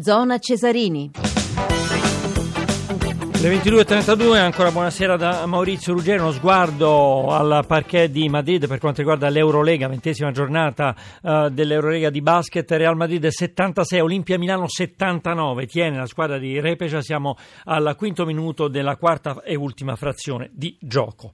Zona Cesarini. Le 22.32, ancora buonasera da Maurizio Ruggero, uno sguardo al parquet di Madrid per quanto riguarda l'Eurolega, ventesima giornata uh, dell'Eurolega di basket, Real Madrid 76, Olimpia Milano 79, tiene la squadra di Repecia, siamo al quinto minuto della quarta e ultima frazione di gioco.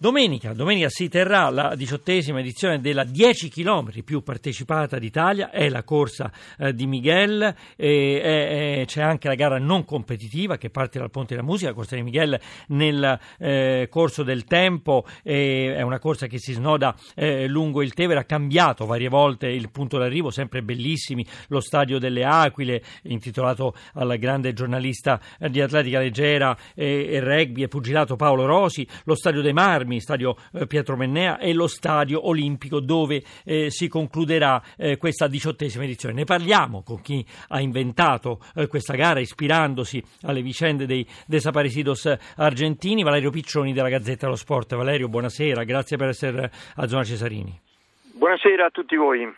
Domenica, domenica, si terrà la diciottesima edizione della 10 km più partecipata d'Italia, è la corsa eh, di Miguel, e, e, c'è anche la gara non competitiva che parte dal Ponte della Musica, la corsa di Miguel nel eh, corso del tempo, è una corsa che si snoda eh, lungo il Tevere, ha cambiato varie volte il punto d'arrivo, sempre bellissimi, lo stadio delle Aquile, intitolato al grande giornalista di atletica leggera e rugby e pugilato Paolo Rosi, lo stadio dei Marmi, Termi, stadio eh, Pietro Mennea e lo stadio olimpico dove eh, si concluderà eh, questa diciottesima edizione. Ne parliamo con chi ha inventato eh, questa gara ispirandosi alle vicende dei desaparecidos argentini, Valerio Piccioni della Gazzetta dello Sport. Valerio, buonasera, grazie per essere a Zona Cesarini. Buonasera a tutti voi.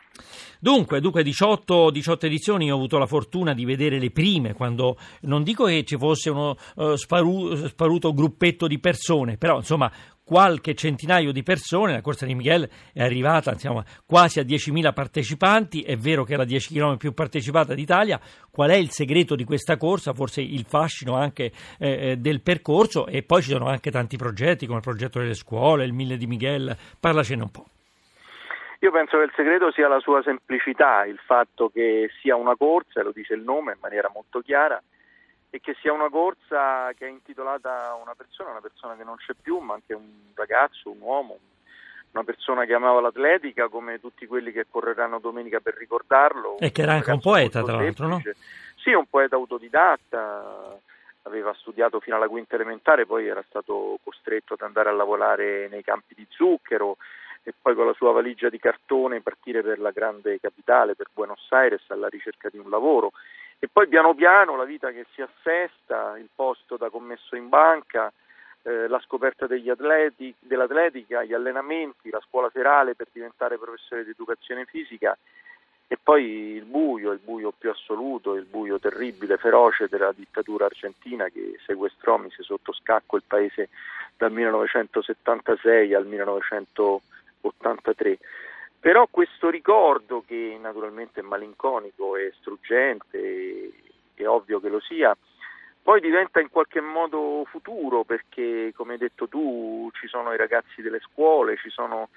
Dunque, dunque 18, 18, edizioni ho avuto la fortuna di vedere le prime, quando non dico che ci fosse uno uh, sparu, sparuto gruppetto di persone, però insomma qualche centinaio di persone, la corsa di Miguel è arrivata insomma, quasi a 10.000 partecipanti, è vero che è la 10 km più partecipata d'Italia, qual è il segreto di questa corsa, forse il fascino anche eh, eh, del percorso e poi ci sono anche tanti progetti come il progetto delle scuole, il Mille di Miguel, parlacene un po'. Io penso che il segreto sia la sua semplicità, il fatto che sia una corsa, lo dice il nome in maniera molto chiara, e che sia una corsa che è intitolata a una persona, una persona che non c'è più, ma anche un ragazzo, un uomo, una persona che amava l'atletica come tutti quelli che correranno domenica per ricordarlo. E che era anche un poeta, tra l'altro, no? Sì, un poeta autodidatta, aveva studiato fino alla quinta elementare, poi era stato costretto ad andare a lavorare nei campi di zucchero e poi con la sua valigia di cartone partire per la grande capitale, per Buenos Aires, alla ricerca di un lavoro e poi piano piano la vita che si assesta, il posto da commesso in banca, eh, la scoperta atleti, dell'atletica, gli allenamenti, la scuola serale per diventare professore di educazione fisica e poi il buio, il buio più assoluto, il buio terribile, feroce della dittatura argentina che sequestrò, mise sotto scacco il paese dal 1976 al 1983. Però questo ricordo, che naturalmente è malinconico e struggente, è ovvio che lo sia, poi diventa in qualche modo futuro perché, come hai detto tu, ci sono i ragazzi delle scuole, ci sono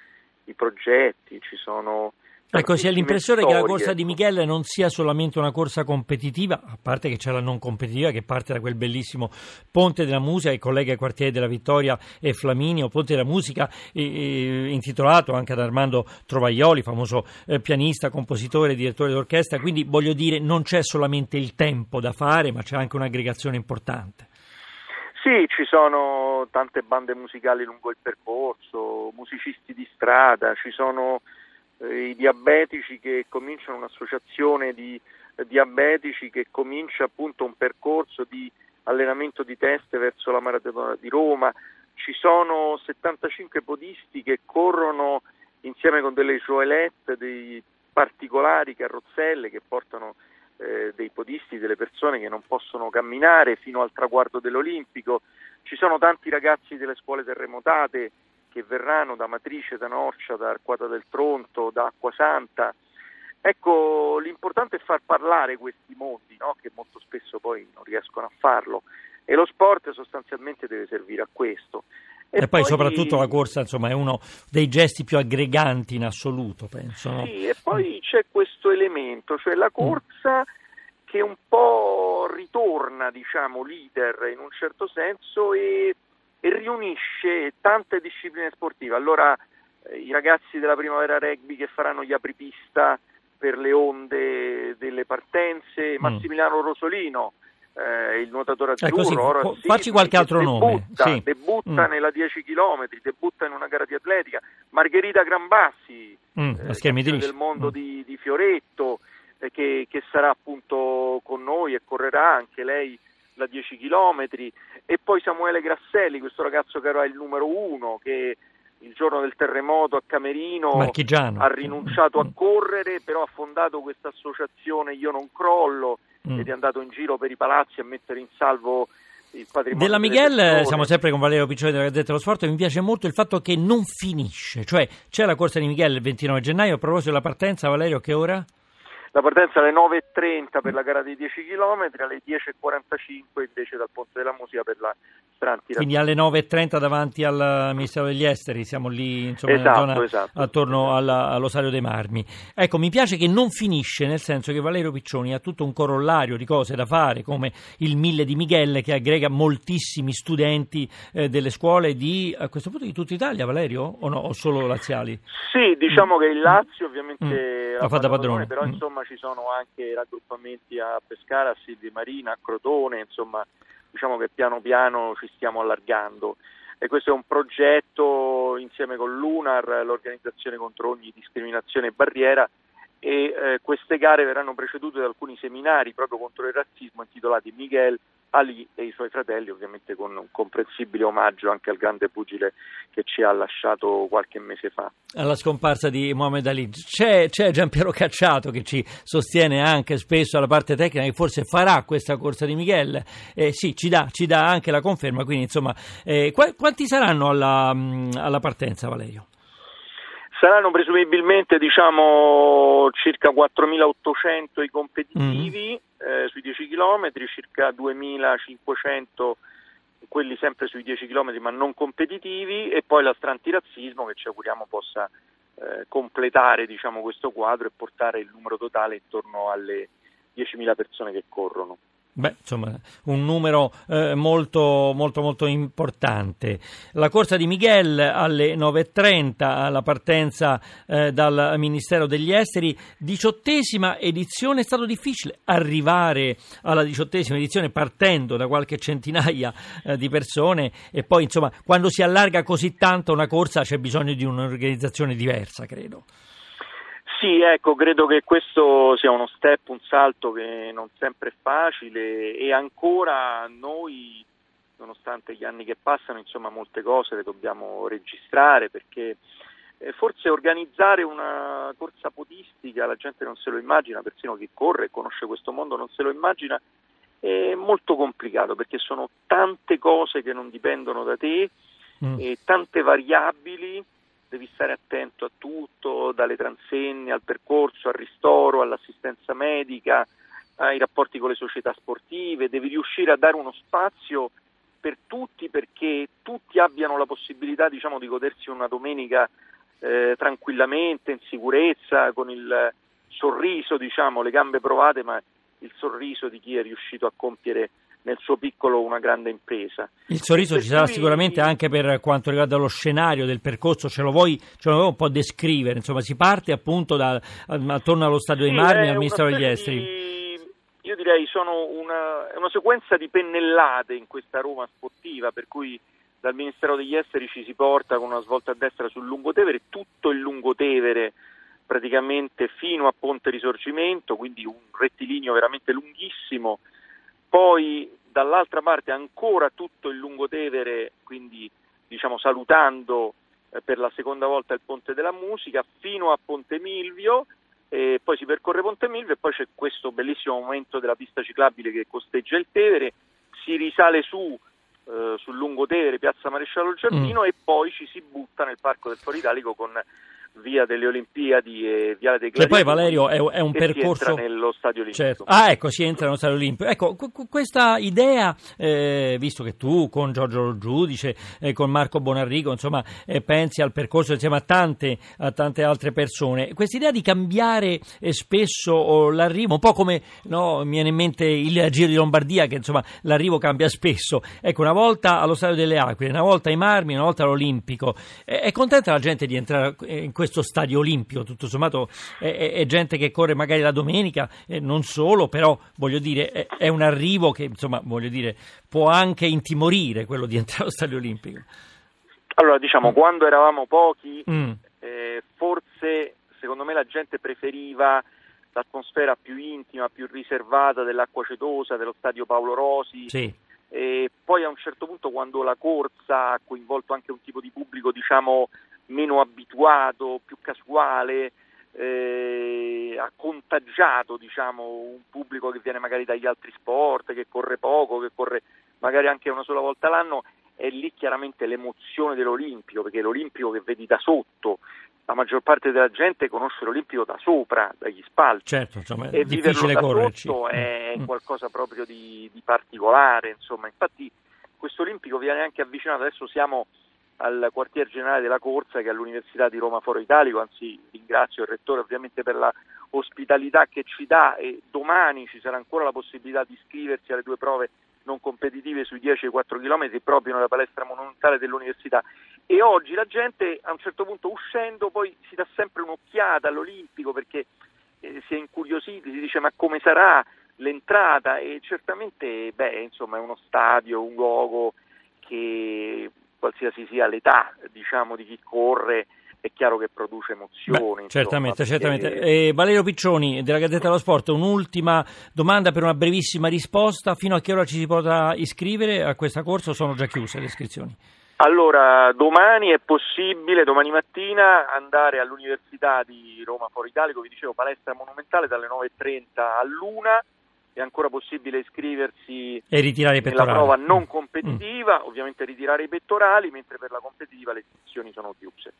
i progetti, ci sono Ecco, si ha l'impressione storie. che la corsa di Michele non sia solamente una corsa competitiva, a parte che c'è la non competitiva che parte da quel bellissimo Ponte della Musica che collega i quartieri della Vittoria e Flaminio, Ponte della Musica eh, intitolato anche ad Armando Trovaioli, famoso eh, pianista, compositore, direttore d'orchestra, quindi voglio dire non c'è solamente il tempo da fare, ma c'è anche un'aggregazione importante. Sì, ci sono tante bande musicali lungo il percorso, musicisti di strada, ci sono eh, i diabetici che cominciano un'associazione di eh, diabetici che comincia appunto un percorso di allenamento di teste verso la maratona di Roma, ci sono 75 podisti che corrono insieme con delle joelette, dei particolari carrozzelle che portano eh, dei podisti, delle persone che non possono camminare fino al traguardo dell'Olimpico, ci sono tanti ragazzi delle scuole terremotate che verranno da Matrice, da Norcia, da Arquata del Tronto, da Acquasanta. Ecco, l'importante è far parlare questi mondi, no? che molto spesso poi non riescono a farlo, e lo sport sostanzialmente deve servire a questo. E, e poi, poi, soprattutto la corsa insomma, è uno dei gesti più aggreganti in assoluto, penso. No? Sì, e poi c'è questo elemento, cioè la corsa mm. che un po' ritorna, diciamo, leader in un certo senso e e riunisce tante discipline sportive. Allora eh, i ragazzi della primavera rugby che faranno gli apripista per le onde delle partenze, mm. Massimiliano Rosolino, eh, il nuotatore azzurro, così, ora sì, facci qualche altro debutta, nome. Sì. Debutta mm. nella 10 km, debutta in una gara di atletica. Margherita Grambassi, mm, eh, del mondo mm. di, di, Fioretto, eh, che, che sarà appunto con noi e correrà anche lei la 10 km e poi Samuele Grasselli, questo ragazzo che era il numero uno che il giorno del terremoto a Camerino ha rinunciato a correre, però ha fondato questa associazione Io non crollo mm. ed è andato in giro per i palazzi a mettere in salvo il patrimonio. Della Miguel siamo sempre con Valerio Piccioni della Gazzetta dello Sport e mi piace molto il fatto che non finisce, cioè c'è la corsa di Miguel il 29 gennaio, a proposito della partenza Valerio che ora? La partenza alle 9.30 per la gara dei 10 km, alle 10.45 invece dal Ponte della Musica per la Stranti. Quindi alle 9.30 davanti al Ministero degli Esteri, siamo lì insomma, esatto, zona esatto. attorno alla, all'Osario dei Marmi. Ecco, mi piace che non finisce, nel senso che Valerio Piccioni ha tutto un corollario di cose da fare, come il Mille di Miguel che aggrega moltissimi studenti eh, delle scuole di, a questo punto di tutta Italia, Valerio? O no? O solo laziali? Sì, diciamo mm. che il Lazio ovviamente mm. la fa da padrone, però mm. insomma ci sono anche raggruppamenti a Pescara, a Silvi Marina, a Crotone, insomma diciamo che piano piano ci stiamo allargando. E questo è un progetto insieme con l'UNAR, l'organizzazione contro ogni discriminazione e barriera e eh, queste gare verranno precedute da alcuni seminari proprio contro il razzismo intitolati Miguel Ali e i suoi fratelli, ovviamente con un comprensibile omaggio anche al grande pugile che ci ha lasciato qualche mese fa. Alla scomparsa di Mohamed Ali c'è, c'è Giampiero Cacciato che ci sostiene anche spesso alla parte tecnica che forse farà questa corsa di Miguel. Eh, sì, ci dà, ci dà, anche la conferma, quindi insomma, eh, quanti saranno alla, alla partenza Valerio? Saranno presumibilmente diciamo, circa 4.800 i competitivi mm. Eh, sui 10 km, circa 2.500 quelli sempre sui 10 km ma non competitivi e poi la strantirazzismo che ci auguriamo possa eh, completare diciamo, questo quadro e portare il numero totale intorno alle 10.000 persone che corrono. Beh, insomma, un numero eh, molto, molto, molto importante. La corsa di Miguel alle 9.30, la partenza eh, dal Ministero degli Esteri, diciottesima edizione. È stato difficile arrivare alla diciottesima edizione partendo da qualche centinaia eh, di persone e poi, insomma, quando si allarga così tanto una corsa c'è bisogno di un'organizzazione diversa, credo. Sì, ecco, credo che questo sia uno step, un salto che non sempre è facile e ancora noi, nonostante gli anni che passano, insomma molte cose le dobbiamo registrare perché eh, forse organizzare una corsa podistica, la gente non se lo immagina, persino chi corre e conosce questo mondo non se lo immagina, è molto complicato perché sono tante cose che non dipendono da te, mm. e tante variabili devi stare attento a tutto, dalle transegne al percorso, al ristoro, all'assistenza medica, ai rapporti con le società sportive, devi riuscire a dare uno spazio per tutti perché tutti abbiano la possibilità diciamo, di godersi una domenica eh, tranquillamente, in sicurezza, con il sorriso, diciamo, le gambe provate, ma il sorriso di chi è riuscito a compiere nel suo piccolo una grande impresa. Il sorriso ci sarà sicuramente anche per quanto riguarda lo scenario del percorso, ce lo vuoi, ce lo vuoi un po' descrivere? Insomma, si parte appunto da, attorno allo Stadio sì, dei Marmi al Ministero degli Esteri. Io direi sono una, una sequenza di pennellate in questa Roma sportiva, per cui dal Ministero degli Esteri ci si porta con una svolta a destra sul Lungotevere, tutto il Lungotevere praticamente fino a Ponte Risorgimento, quindi un rettilineo veramente lunghissimo poi dall'altra parte ancora tutto il Lungotevere, quindi diciamo salutando eh, per la seconda volta il Ponte della Musica, fino a Ponte Milvio, e poi si percorre Ponte Milvio e poi c'è questo bellissimo momento della pista ciclabile che costeggia il Tevere, si risale su eh, sul Lungotevere, piazza Maresciallo Giardino mm. e poi ci si butta nel Parco del Foro Italico con via delle Olimpiadi e Viale dei Gladiatori. E poi Valerio è, è un percorso nello Stadio Olimpico. Certo. Ah, ecco, si entra nello Stadio Olimpico. Ecco, qu- questa idea, eh, visto che tu con Giorgio Giudice eh, con Marco Bonarrigo, insomma, eh, pensi al percorso insieme a tante, a tante altre persone, questa idea di cambiare eh, spesso l'arrivo, un po' come no, mi viene in mente il Giro di Lombardia, che insomma l'arrivo cambia spesso. Ecco, una volta allo Stadio delle Aquile, una volta ai Marmi, una volta all'Olimpico. è contenta la gente di entrare in questo questo stadio olimpico, tutto sommato è, è, è gente che corre magari la domenica, eh, non solo, però voglio dire è, è, un arrivo che insomma voglio dire può anche intimorire quello di entrare allo stadio olimpico. Allora diciamo, mm. quando eravamo pochi, mm. eh, forse secondo me la gente preferiva l'atmosfera più intima, più riservata dell'acqua cetosa, dello stadio Paolo Rosi. Sì. E poi a un certo punto quando la corsa ha coinvolto anche un tipo di pubblico diciamo meno abituato, più casuale, eh, ha contagiato diciamo, un pubblico che viene magari dagli altri sport, che corre poco, che corre magari anche una sola volta l'anno, è lì chiaramente l'emozione dell'Olimpico, perché l'Olimpico che vedi da sotto, la maggior parte della gente conosce l'Olimpico da sopra, dagli spalti. Certo, insomma, è e difficile da correrci. sotto è mm. qualcosa proprio di, di particolare, insomma, infatti questo Olimpico viene anche avvicinato, adesso siamo al quartier generale della corsa che è all'Università di Roma Foro Italico, anzi ringrazio il Rettore ovviamente per la ospitalità che ci dà e domani ci sarà ancora la possibilità di iscriversi alle due prove non competitive sui 10 e 4 km proprio nella palestra monumentale dell'università. E oggi la gente a un certo punto uscendo poi si dà sempre un'occhiata all'Olimpico perché eh, si è incuriositi, si dice ma come sarà l'entrata? E certamente beh, insomma, è uno stadio, un luogo che qualsiasi sia l'età diciamo, di chi corre è chiaro che produce emozioni. Beh, certamente, insomma, certamente. Perché... Eh, Valerio Piccioni della Gazzetta dello Sport, un'ultima domanda per una brevissima risposta. Fino a che ora ci si potrà iscrivere a questa corsa o sono già chiuse le iscrizioni? Allora, domani è possibile, domani mattina, andare all'Università di Roma Foro Italico, vi dicevo, palestra monumentale dalle 9.30 all'una è ancora possibile iscriversi e ritirare i pettorali. nella prova non competitiva, mm. ovviamente ritirare i pettorali, mentre per la competitiva le iscrizioni sono chiuse.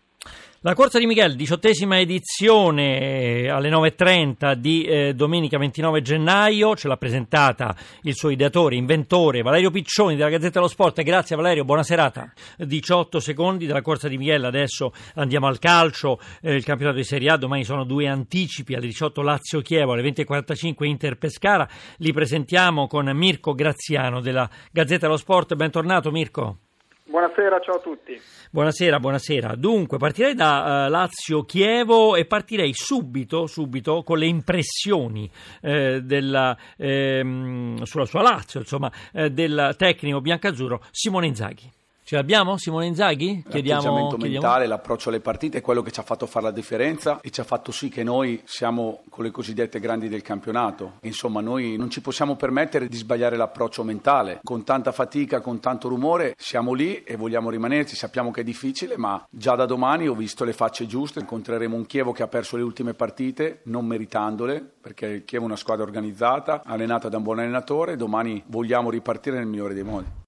La corsa di Miguel, diciottesima edizione alle 9.30 di eh, domenica 29 gennaio, ce l'ha presentata il suo ideatore, inventore Valerio Piccioni della Gazzetta dello Sport. Grazie Valerio, buona serata. 18 secondi della corsa di Miguel, adesso andiamo al calcio, eh, il campionato di Serie A, domani sono due anticipi alle 18 Lazio-Chievo, alle 20.45 Inter-Pescara li presentiamo con Mirko Graziano della Gazzetta dello Sport. Bentornato Mirko. Buonasera, ciao a tutti. Buonasera, buonasera. Dunque, partirei da uh, Lazio-Chievo e partirei subito, subito con le impressioni eh, della, ehm, sulla sua Lazio, insomma, eh, del tecnico biancazzurro Simone Inzaghi. Ce l'abbiamo Simone Inzaghi? Chiediamo, L'atteggiamento chiediamo... mentale, l'approccio alle partite è quello che ci ha fatto fare la differenza e ci ha fatto sì che noi siamo con le cosiddette grandi del campionato. Insomma, noi non ci possiamo permettere di sbagliare l'approccio mentale. Con tanta fatica, con tanto rumore, siamo lì e vogliamo rimanerci. Sappiamo che è difficile, ma già da domani ho visto le facce giuste. Incontreremo un Chievo che ha perso le ultime partite, non meritandole, perché il Chievo è una squadra organizzata, allenata da un buon allenatore. Domani vogliamo ripartire nel migliore dei modi.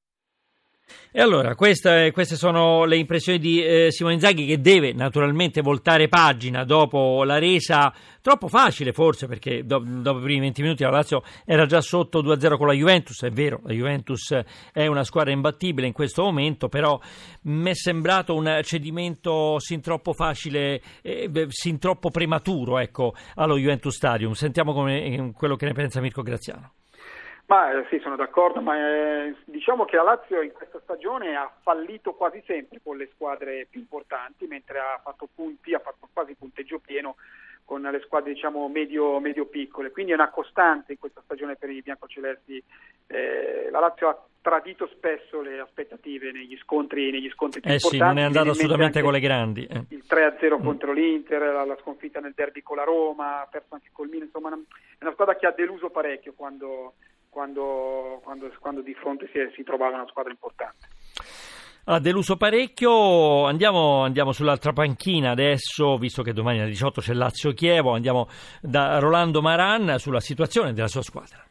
E allora, queste, queste, sono le impressioni di eh, Simone Inzaghi che deve naturalmente voltare pagina dopo la resa troppo facile forse perché do, dopo i primi 20 minuti la Lazio era già sotto 2-0 con la Juventus, è vero, la Juventus è una squadra imbattibile in questo momento, però mi è sembrato un cedimento sin troppo facile, eh, sin troppo prematuro ecco, allo Juventus Stadium. Sentiamo come, eh, quello che ne pensa Mirko Graziano. Ma eh, sì, sono d'accordo, ma eh, diciamo che la Lazio in questa stagione ha fallito quasi sempre con le squadre più importanti, mentre ha fatto punti, ha fatto quasi punteggio pieno con le squadre diciamo medio, medio piccole, quindi è una costante in questa stagione per i biancocelesti. Eh, la Lazio ha tradito spesso le aspettative negli scontri, negli scontri più eh importanti. Sì, non è andato assolutamente con le grandi. Eh. Il 3-0 mm. contro l'Inter, la, la, sconfitta nel derby con la Roma, ha perso anche col Milan, insomma è una squadra che ha deluso parecchio quando quando, quando, quando di fronte si, si trovava una squadra importante. Ha deluso parecchio, andiamo, andiamo, sull'altra panchina adesso, visto che domani alle 18 c'è Lazio-Chievo, andiamo da Rolando Maran sulla situazione della sua squadra.